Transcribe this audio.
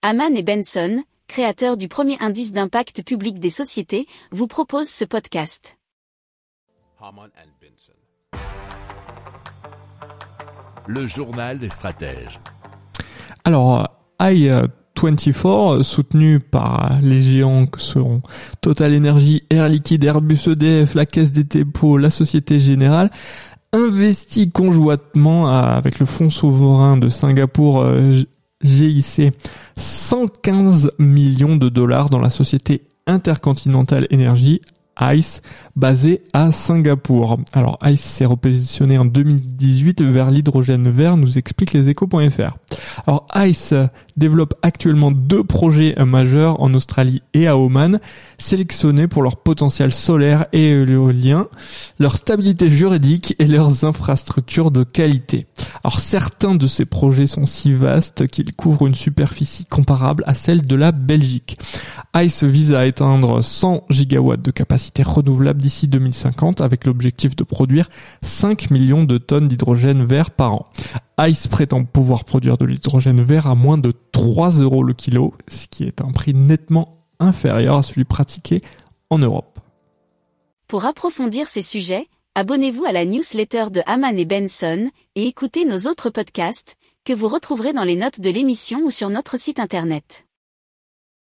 Haman et Benson, créateurs du premier indice d'impact public des sociétés, vous proposent ce podcast. Le journal des stratèges. Alors, I24, soutenu par les géants que seront Total Energy, Air Liquide, Airbus EDF, la Caisse des dépôts, la Société Générale, investit conjointement avec le Fonds souverain de Singapour euh, GIC 115 millions de dollars dans la société Intercontinental Energy ICE basé à Singapour. Alors ICE s'est repositionné en 2018 vers l'hydrogène vert, nous explique les échos.fr. Alors ICE développe actuellement deux projets majeurs en Australie et à Oman, sélectionnés pour leur potentiel solaire et éolien, leur stabilité juridique et leurs infrastructures de qualité. Alors certains de ces projets sont si vastes qu'ils couvrent une superficie comparable à celle de la Belgique. ICE vise à éteindre 100 gigawatts de capacité renouvelable d'ici 2050 avec l'objectif de produire 5 millions de tonnes d'hydrogène vert par an. ICE prétend pouvoir produire de l'hydrogène vert à moins de 3 euros le kilo, ce qui est un prix nettement inférieur à celui pratiqué en Europe. Pour approfondir ces sujets, abonnez-vous à la newsletter de Haman et Benson et écoutez nos autres podcasts que vous retrouverez dans les notes de l'émission ou sur notre site internet.